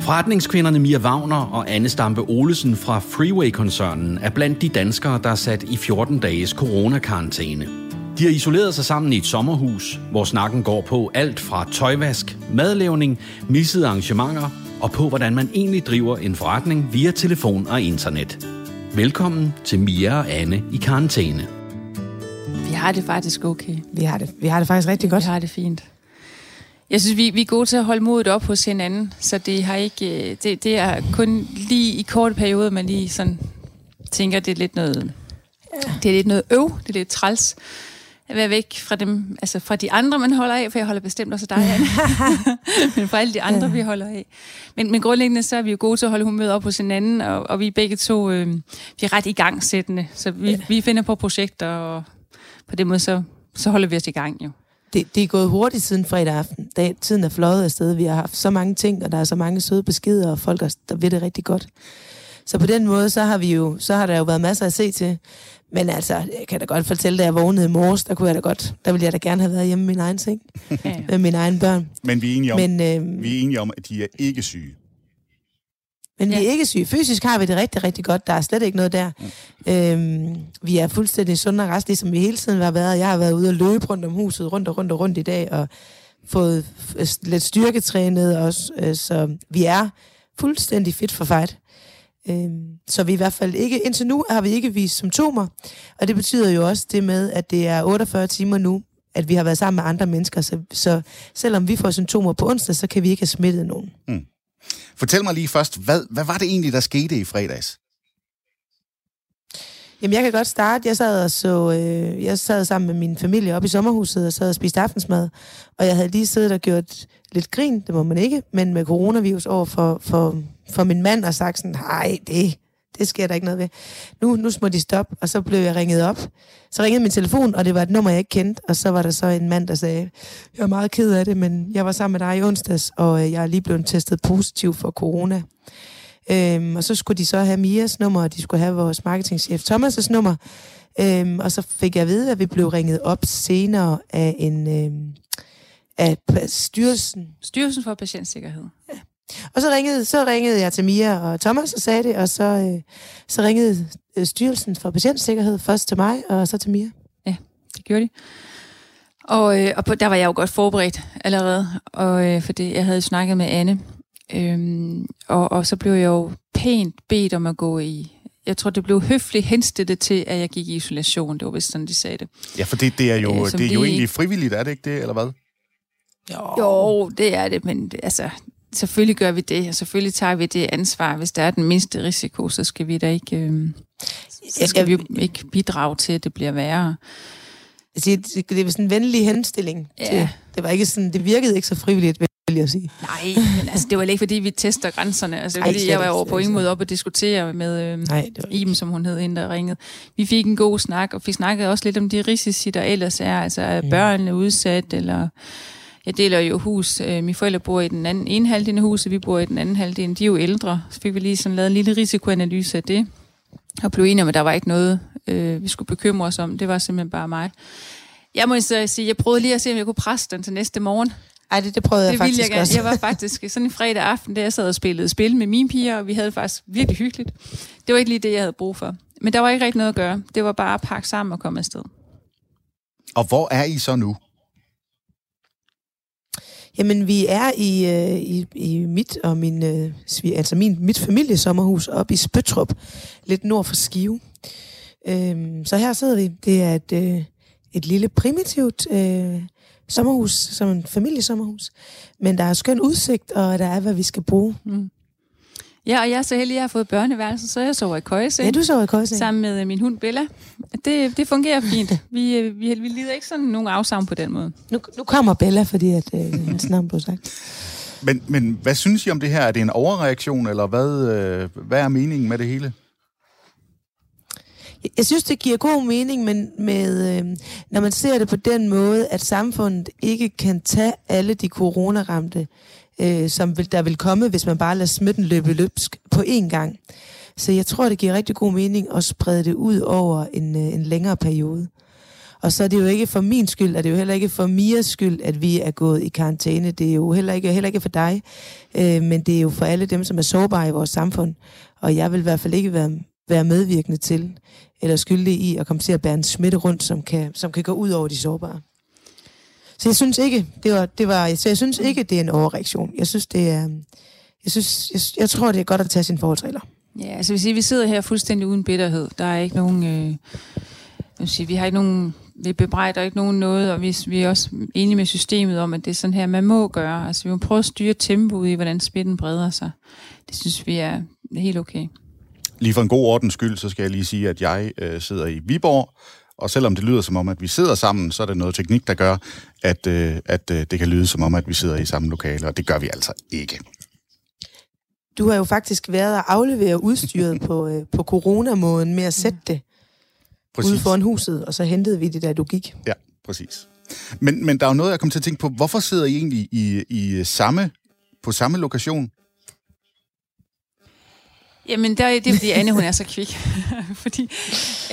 Forretningskvinderne Mia Wagner og Anne Stampe Olesen fra Freeway-koncernen er blandt de danskere, der er sat i 14 dages coronakarantæne. De har isoleret sig sammen i et sommerhus, hvor snakken går på alt fra tøjvask, madlavning, missede arrangementer og på, hvordan man egentlig driver en forretning via telefon og internet. Velkommen til Mia og Anne i karantæne. Vi har det faktisk okay. Vi har det, vi har det faktisk rigtig godt. Vi har det fint. Jeg synes, vi, vi er gode til at holde modet op hos hinanden, så det, har ikke, det, det er kun lige i korte perioder, man lige sådan tænker, det er lidt noget, det er lidt noget øv, det er lidt træls at være væk fra dem, altså fra de andre, man holder af, for jeg holder bestemt også dig, Anne. men fra alle de andre, ja. vi holder af. Men, men grundlæggende så er vi jo gode til at holde humøret op hos hinanden, og, og vi er begge to, øh, vi er ret igangsættende, så vi, ja. vi finder på projekter, og på den måde, så, så holder vi os i gang jo. Det, det er gået hurtigt siden fredag aften. Da, tiden er fløjet afsted. Vi har haft så mange ting, og der er så mange søde beskeder, og folk, der ved det rigtig godt. Så på den måde, så har, vi jo, så har der jo været masser at se til. Men altså, jeg kan da godt fortælle, da jeg vågnede i morges, der kunne jeg da godt, der ville jeg da gerne have været hjemme med min egen seng, med mine egne børn. Men vi er enige om, Men, øh, vi er enige om at de er ikke syge. Men ja. vi er ikke syge. Fysisk har vi det rigtig, rigtig godt. Der er slet ikke noget der. Mm. Øhm, vi er fuldstændig sunde og rest, ligesom vi hele tiden har været. Jeg har været ude og løbe rundt om huset, rundt og rundt og rundt i dag, og fået lidt styrketrænet også. Øh, så vi er fuldstændig fit for fight. Øhm, så vi i hvert fald ikke, indtil nu har vi ikke vist symptomer, og det betyder jo også det med, at det er 48 timer nu, at vi har været sammen med andre mennesker, så, så selvom vi får symptomer på onsdag, så kan vi ikke have smittet nogen. Mm. Fortæl mig lige først, hvad, hvad var det egentlig, der skete i fredags? Jamen, jeg kan godt starte. Jeg sad, og så, øh, jeg sad sammen med min familie op i sommerhuset og sad og spiste aftensmad. Og jeg havde lige siddet og gjort lidt grin, det må man ikke, men med coronavirus over for, for, for min mand og sagt sådan, nej, det, det sker der ikke noget ved. Nu, nu må de stoppe, og så blev jeg ringet op. Så ringede min telefon, og det var et nummer, jeg ikke kendte, og så var der så en mand, der sagde, jeg er meget ked af det, men jeg var sammen med dig i onsdags, og øh, jeg er lige blevet testet positiv for corona. Øhm, og så skulle de så have Mias nummer, og de skulle have vores marketingchef Thomas' nummer. Øhm, og så fik jeg at vide, at vi blev ringet op senere af en øhm, af styrelsen. Styrelsen for Patientsikkerhed. Ja. Og så ringede, så ringede jeg til Mia og Thomas og sagde det, og så, øh, så ringede øh, Styrelsen for Patientsikkerhed først til mig, og så til Mia. Ja, det gjorde de. Og, øh, og på, der var jeg jo godt forberedt allerede, og, øh, fordi jeg havde snakket med Anne. Øhm, og, og så blev jeg jo pænt bedt om at gå i jeg tror, det blev høfligt henstillet til, at jeg gik i isolation. Det var vist sådan, de sagde det. Ja, for det, det er jo, øh, det er jo de... egentlig frivilligt, er det ikke det, eller hvad? Jo, jo det er det, men altså, selvfølgelig gør vi det, og selvfølgelig tager vi det ansvar. Hvis der er den mindste risiko, så skal vi da ikke, øh, så skal vi ikke bidrage til, at det bliver værre. Det, det var sådan en venlig henstilling. Ja. Til, det, var ikke sådan, det virkede ikke så frivilligt, vil jeg sige. Nej, men altså, det var ikke fordi, vi tester grænserne. Altså, Ej, fordi jeg var jo på ingen måde op og diskutere med øh, Nej, Iben, som hun hed, hende der ringede. Vi fik en god snak, og vi snakkede også lidt om de risici, der ellers er. Altså, er børnene udsat, eller jeg deler jo hus. Øh, mine forældre bor i den anden, ene halvdel af huset, vi bor i den anden halvdel. De er jo ældre. Så fik vi lige sådan lavet en lille risikoanalyse af det. Og blev enige om, at der var ikke noget, øh, vi skulle bekymre os om. Det var simpelthen bare mig. Jeg må så sige, jeg prøvede lige at se, om jeg kunne presse den til næste morgen. Ej, det, det prøvede det jeg faktisk jeg også. Jeg var faktisk sådan en fredag aften, da jeg sad og spillede spil med mine piger, og vi havde det faktisk virkelig hyggeligt. Det var ikke lige det, jeg havde brug for. Men der var ikke rigtig noget at gøre. Det var bare at pakke sammen og komme afsted. Og hvor er I så nu? Jamen, vi er i, øh, i, i mit og min, øh, altså min, mit familiesommerhus op i Spøtrup, lidt nord for Skive. Øhm, så her sidder vi. Det er et, øh, et lille primitivt øh, sommerhus, som en familiesommerhus. Men der er skøn udsigt, og der er, hvad vi skal bruge. Mm. Ja, og jeg er så heldig, at jeg har fået børneværelse, så jeg sover i køjeseng. Ja, du sover i køjeseng. Sammen med min hund Bella. Det, det fungerer fint. Vi, øh, vi, vi lider ikke sådan nogen afsavn på den måde. Nu, nu kommer Bella, fordi at, øh, hans navn blev sagt. Men, men hvad synes I om det her? Er det en overreaktion, eller hvad, øh, hvad er meningen med det hele? Jeg synes, det giver god mening, men med, øh, når man ser det på den måde, at samfundet ikke kan tage alle de coronaramte, øh, som vil, der vil komme, hvis man bare lader smitten løbe løbsk på én gang. Så jeg tror, det giver rigtig god mening at sprede det ud over en, øh, en længere periode. Og så er det jo ikke for min skyld, og det er jo heller ikke for Mias skyld, at vi er gået i karantæne. Det er jo heller ikke, heller ikke for dig, øh, men det er jo for alle dem, som er sårbare i vores samfund. Og jeg vil i hvert fald ikke være, være medvirkende til, eller skyldige i at komme til at bære en smitte rundt, som kan, som kan gå ud over de sårbare. Så jeg synes ikke, det var, det var, så jeg synes ikke, det er en overreaktion. Jeg synes, det er, jeg, synes, jeg, jeg tror, det er godt at tage sine forholdsregler. Ja, altså hvis vi sidder her fuldstændig uden bitterhed. Der er ikke nogen... Øh, jeg sige, vi har ikke nogen... Vi bebrejder ikke nogen noget, og vi, vi er også enige med systemet om, at det er sådan her, man må gøre. Altså vi må prøve at styre tempoet i, hvordan smitten breder sig. Det synes vi er helt okay. Lige for en god ordens skyld, så skal jeg lige sige, at jeg øh, sidder i Viborg, og selvom det lyder som om, at vi sidder sammen, så er det noget teknik, der gør, at, øh, at øh, det kan lyde som om, at vi sidder i samme lokale, og det gør vi altså ikke. Du har jo faktisk været at aflevere udstyret på, øh, på coronamåden med at sætte det præcis. ude foran huset, og så hentede vi det, da du gik. Ja, præcis. Men, men der er jo noget, jeg kom til at tænke på. Hvorfor sidder I egentlig i, i samme, på samme lokation? Jamen, der, det er fordi Anne, hun er så kvik. fordi,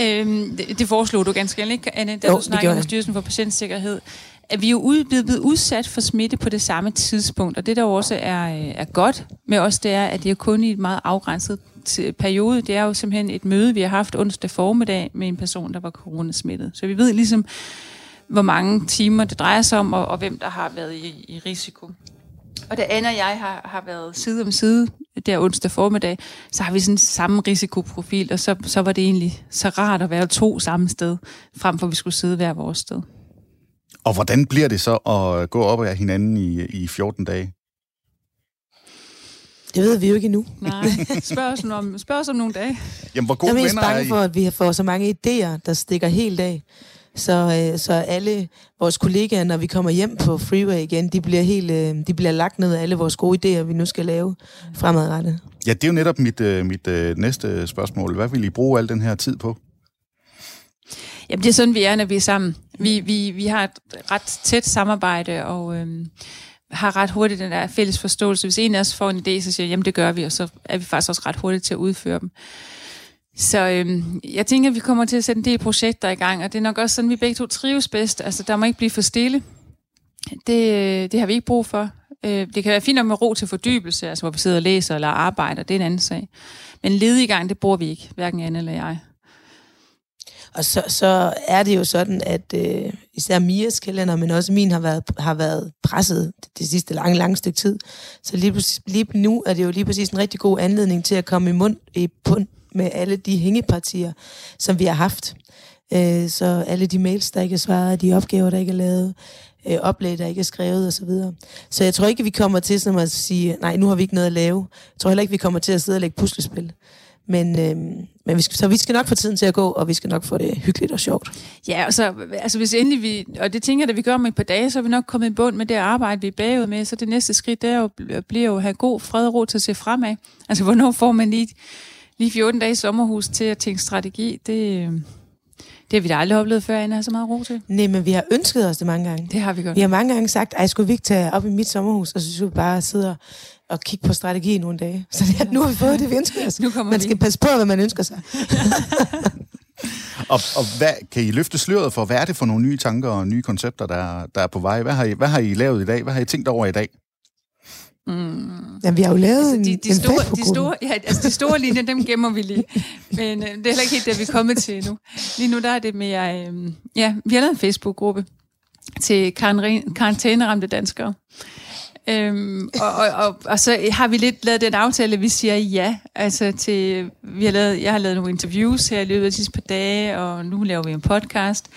øhm, det, det foreslog du ganske ikke, Anne, da jo, du snakkede med Styrelsen for Patientsikkerhed, at vi er jo blevet udsat for smitte på det samme tidspunkt. Og det, der også er, øh, er godt med os, det er, at det er kun i et meget afgrænset periode. Det er jo simpelthen et møde, vi har haft onsdag formiddag med en person, der var coronasmittet. Så vi ved ligesom, hvor mange timer det drejer sig om, og, og hvem der har været i, i risiko. Og da Anna og jeg har, har været side om side der onsdag formiddag, så har vi sådan samme risikoprofil, og så, så var det egentlig så rart at være to samme sted, frem for at vi skulle sidde hver vores sted. Og hvordan bliver det så at gå op af hinanden i, i 14 dage? Det ved vi jo ikke endnu. Nej, spørg os om, spørg os om nogle dage. Jamen, hvor gode jeg er mest bange for, at vi får så mange idéer, der stikker helt af. Så, øh, så alle vores kollegaer, når vi kommer hjem på Freeway igen, de bliver, helt, øh, de bliver lagt ned af alle vores gode idéer, vi nu skal lave fremadrettet. Ja, det er jo netop mit, øh, mit øh, næste spørgsmål. Hvad vil I bruge al den her tid på? Jamen, det er sådan, vi er, når vi er sammen. Vi, vi, vi har et ret tæt samarbejde, og øhm, har ret hurtigt den der fælles forståelse. Hvis en af os får en idé, så siger jeg, jamen det gør vi, og så er vi faktisk også ret hurtigt til at udføre dem. Så øhm, jeg tænker, at vi kommer til at sætte en del projekter i gang, og det er nok også sådan, vi begge to trives bedst. Altså, der må ikke blive for stille. Det, øh, det har vi ikke brug for. Øh, det kan være fint nok med ro til fordybelse, altså hvor vi sidder og læser eller arbejder, det er en anden sag. Men ledigang, det bruger vi ikke, hverken Anne eller jeg. Og så, så er det jo sådan, at øh, især Mias kalender, men også min har været, har været presset det sidste lange, lange stykke tid. Så lige, lige nu er det jo lige præcis en rigtig god anledning til at komme i mund i bund med alle de hængepartier, som vi har haft. Øh, så alle de mails, der ikke er svaret, de opgaver, der ikke er lavet, øh, oplæg, der ikke er skrevet osv. Så, så jeg tror ikke, vi kommer til sådan at sige, nej, nu har vi ikke noget at lave. Jeg tror heller ikke, vi kommer til at sidde og lægge puslespil. Men, øh, men vi skal, så vi skal nok få tiden til at gå, og vi skal nok få det hyggeligt og sjovt. Ja, og så, altså hvis endelig vi, og det tænker jeg, at vi gør om et par dage, så er vi nok kommet i bund med det arbejde, vi er bagud med. Så det næste skridt, der jo, bliver jo at have god fred og ro til at se fremad. Altså, hvornår får man lige, lige 14 dage i sommerhus til at tænke strategi? Det, det har vi da aldrig oplevet før, Anna har så meget ro til. Nej, men vi har ønsket os det mange gange. Det har vi godt. Vi har mange gange sagt, at skulle vi ikke tage op i mit sommerhus, og så skulle vi bare sidde og kigge på strategi nogle dage. Så det, nu har vi fået det, vi ønsker os. Nu kommer man skal det. passe på, hvad man ønsker sig. og, og hvad, kan I løfte sløret for, hvad er det for nogle nye tanker og nye koncepter, der, der er på vej? Hvad har, I, hvad har I lavet i dag? Hvad har I tænkt over i dag? Mm. Jamen, vi har jo lavet altså, de, de, en store, de, store, ja, altså, de store linjer, dem gemmer vi lige. Men øh, det er heller ikke helt det, vi er kommet til nu. Lige nu der er det mere... Øh, ja, vi har lavet en Facebook-gruppe til karantæneramte danskere. Øhm, og, og, og, og så har vi lidt lavet den aftale, at vi siger ja. Altså til, vi har lavet, jeg har lavet nogle interviews her i løbet af de sidste par dage, og nu laver vi en podcast.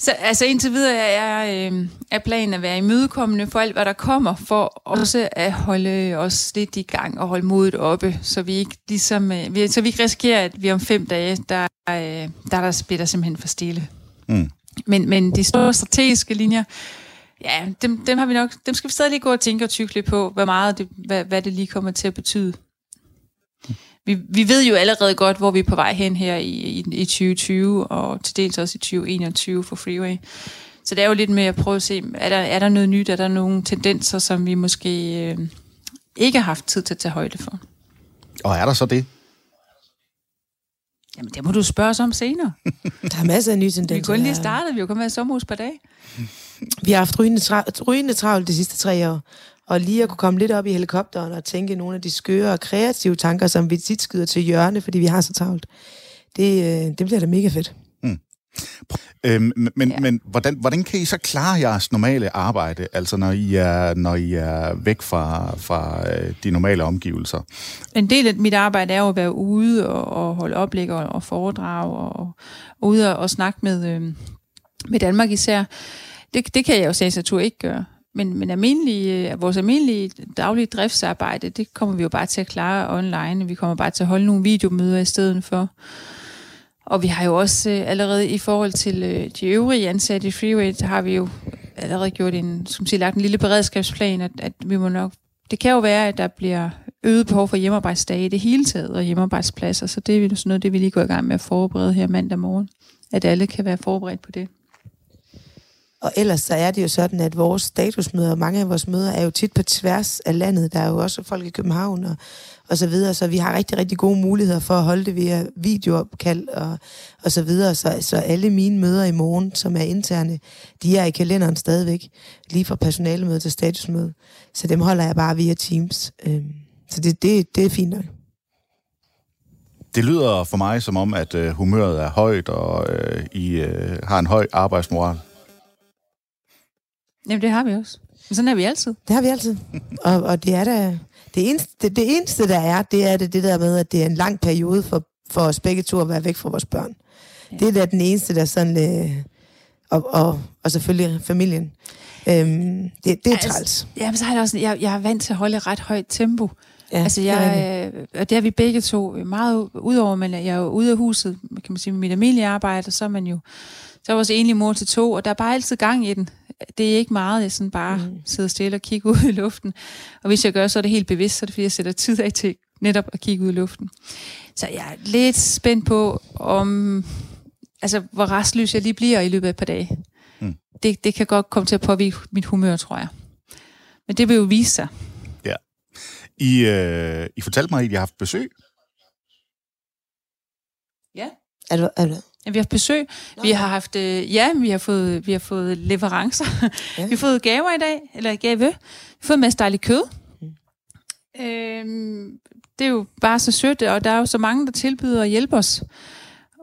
Så altså indtil videre er, øh, er planen at være imødekommende for alt, hvad der kommer, for også at holde os lidt i gang og holde modet oppe, så vi ikke ligesom, øh, vi, så vi ikke risikerer, at vi om fem dage, der, øh, der, der spiller simpelthen for stille. Mm. Men, men de store strategiske linjer, ja, dem, dem, har vi nok, dem skal vi stadig lige gå og tænke og tykke lidt på, hvad meget det, hvad, hvad det lige kommer til at betyde. Vi, vi ved jo allerede godt, hvor vi er på vej hen her i, i, i 2020, og til dels også i 2021 for Freeway. Så det er jo lidt med at prøve at se, er der, er der noget nyt, er der nogle tendenser, som vi måske øh, ikke har haft tid til at tage højde for. Og er der så det? Jamen, det må du spørge os om senere. Der er masser af nye Vi tendenser. er kun lige startet, vi har kun været i sommerhus per dag. Vi har haft rygende, tra- rygende travlt de sidste tre år. Og lige at kunne komme lidt op i helikopteren og tænke nogle af de skøre og kreative tanker, som vi tit skyder til hjørne, fordi vi har så travlt. Det, øh, det bliver da mega fedt. Øhm, men Ja. men hvordan, hvordan kan I så klare jeres normale arbejde, altså når I er, når I er væk fra, fra øh, de normale omgivelser? En del af mit arbejde er jo at være ude og, og holde oplæg og, og foredrag og, og ude og, og snakke med, øh, med Danmark især. Det, det kan jeg jo sagens natur ikke gøre. Men, men almindelige, øh, vores almindelige daglige driftsarbejde, det kommer vi jo bare til at klare online. Vi kommer bare til at holde nogle videomøder i stedet for. Og vi har jo også øh, allerede i forhold til øh, de øvrige ansatte i Freeway, så har vi jo allerede gjort en, som siger, lagt en lille beredskabsplan, at, at vi må nok det kan jo være, at der bliver øget behov for hjemmearbejdsdage i det hele taget, og hjemmearbejdspladser, så det er jo sådan noget, det vi lige går i gang med at forberede her mandag morgen, at alle kan være forberedt på det. Og ellers så er det jo sådan, at vores statusmøder, mange af vores møder, er jo tit på tværs af landet. Der er jo også folk i København og, og så videre, så vi har rigtig, rigtig gode muligheder for at holde det via videoopkald og, og så videre. Så, så alle mine møder i morgen, som er interne, de er i kalenderen stadigvæk, lige fra personalemøde til statusmøde. Så dem holder jeg bare via Teams. Øhm, så det, det, det er fint nok. Det lyder for mig som om, at øh, humøret er højt, og øh, I øh, har en høj arbejdsmoral. Jamen, det har vi også. Men sådan er vi altid. Det har vi altid. Og, og det er da... Det eneste, det, det eneste, der er, det er det, det der med, at det er en lang periode for, for os begge to at være væk fra vores børn. Ja. Det er da den eneste, der sådan... Øh, og, og, og selvfølgelig familien. Øhm, det, det er Altså, træls. Ja, men så har jeg også, jeg, jeg er vant til at holde et ret højt tempo. Ja, altså, jeg, øh, og det er vi begge to meget udover, men jeg er jo ude af huset, kan man sige, med mit almindelige arbejde, og så er man jo, så er jeg også enlig mor til to, og der er bare altid gang i den. Det er ikke meget, jeg sådan bare mm. sidder stille og kigger ud i luften. Og hvis jeg gør, så er det helt bevidst, så er det fordi, jeg sætter tid af til netop at kigge ud i luften. Så jeg er lidt spændt på, om, altså, hvor restløs jeg lige bliver i løbet af et par dage. Mm. Det, det kan godt komme til at påvirke mit humør, tror jeg. Men det vil jo vise sig. Ja. I, øh, I fortalte mig, at I har haft besøg. Ja. Er du, er du, Ja, vi har haft besøg. Nå. Vi har haft, øh, ja, vi har fået, vi har fået leverancer. Ja. Vi har fået gaver i dag, eller gave. Vi har fået en masse dejligt kød. Mm. Øhm, det er jo bare så sødt, og der er jo så mange, der tilbyder at hjælpe os.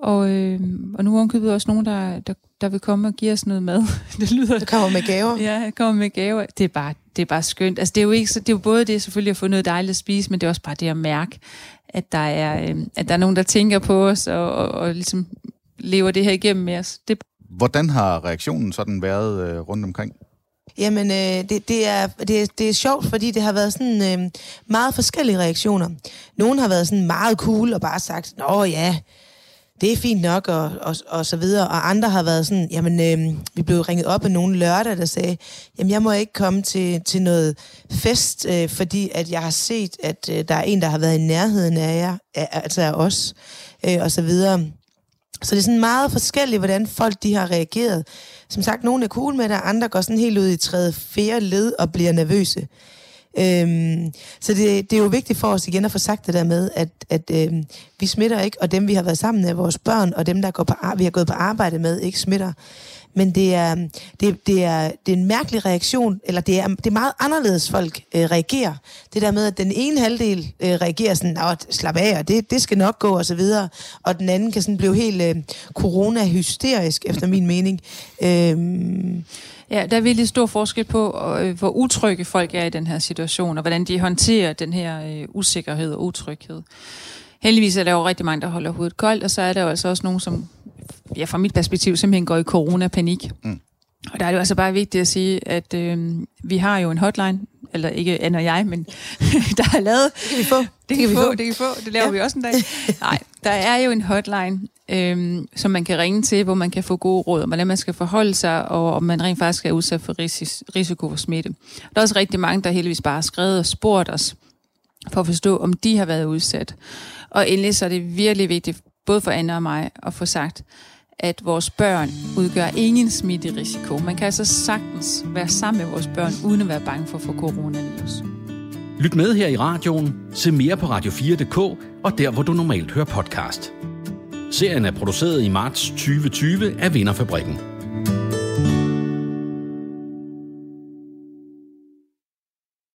Og, øh, og nu ovenkøbet også nogen, der, der, der vil komme og give os noget mad. det lyder du kommer med gaver? Ja, jeg kommer med gaver. Det er bare, det er bare skønt. Altså, det er jo ikke så, det er jo både det selvfølgelig at få noget dejligt at spise, men det er også bare det at mærke, at der er, øh, at der er nogen, der tænker på os og, og, og ligesom lever det her igennem med os. Det, Hvordan har reaktionen sådan været øh, rundt omkring? Jamen, øh, det, det, er, det, er, det er sjovt, fordi det har været sådan øh, meget forskellige reaktioner. Nogle har været sådan meget cool og bare sagt, Nå ja, det er fint nok, og, og, og så videre. Og andre har været sådan, jamen, øh, vi blev ringet op af nogle lørdag, der sagde, jamen, jeg må ikke komme til, til noget fest, øh, fordi at jeg har set, at øh, der er en, der har været i nærheden af jer, af, altså af os, øh, og så videre. Så det er sådan meget forskelligt, hvordan folk de har reageret. Som sagt, nogle er cool med det, andre går sådan helt ud i tredje, fjerde led og bliver nervøse. Øhm, så det, det er jo vigtigt for os igen at få sagt det der med, at, at øhm, vi smitter ikke, og dem vi har været sammen med, vores børn, og dem der går på, vi har gået på arbejde med, ikke smitter. Men det er, det, det, er, det er en mærkelig reaktion, eller det er, det er meget anderledes, folk øh, reagerer. Det der med, at den ene halvdel øh, reagerer sådan, Nå, slap af, og det, det skal nok gå, og så videre. Og den anden kan sådan blive helt øh, corona-hysterisk, efter min mening. Øhm, ja, der er virkelig stor forskel på, øh, hvor utrygge folk er i den her situation, og hvordan de håndterer den her øh, usikkerhed og utryghed. Heldigvis er der jo rigtig mange, der holder hovedet koldt, og så er der jo altså også nogen, som ja, fra mit perspektiv simpelthen går i corona-panik. Mm. Og der er det jo altså bare vigtigt at sige, at øh, vi har jo en hotline, eller ikke Anne og jeg, men der er lavet... det kan vi få. Det kan, vi få, det kan vi få. Det laver Ja. vi også en dag. Nej, der er jo en hotline, øhm, som man kan ringe til, hvor man kan få gode råd om, hvordan man skal forholde sig, og om man rent faktisk er udsat for risis, risiko for smitte. Der er også rigtig mange, der heldigvis bare har skrevet og spurgt os, for at forstå, om de har været udsat. Og endelig så er det virkelig vigtigt, både for Anna og mig, at få sagt, at vores børn udgør ingen smitterisiko. Man kan altså sagtens være sammen med vores børn, uden at være bange for at få coronavirus. Lyt med her i radioen, se mere på radio4.dk og der, hvor du normalt hører podcast. Serien er produceret i marts 2020 af Vinderfabrikken.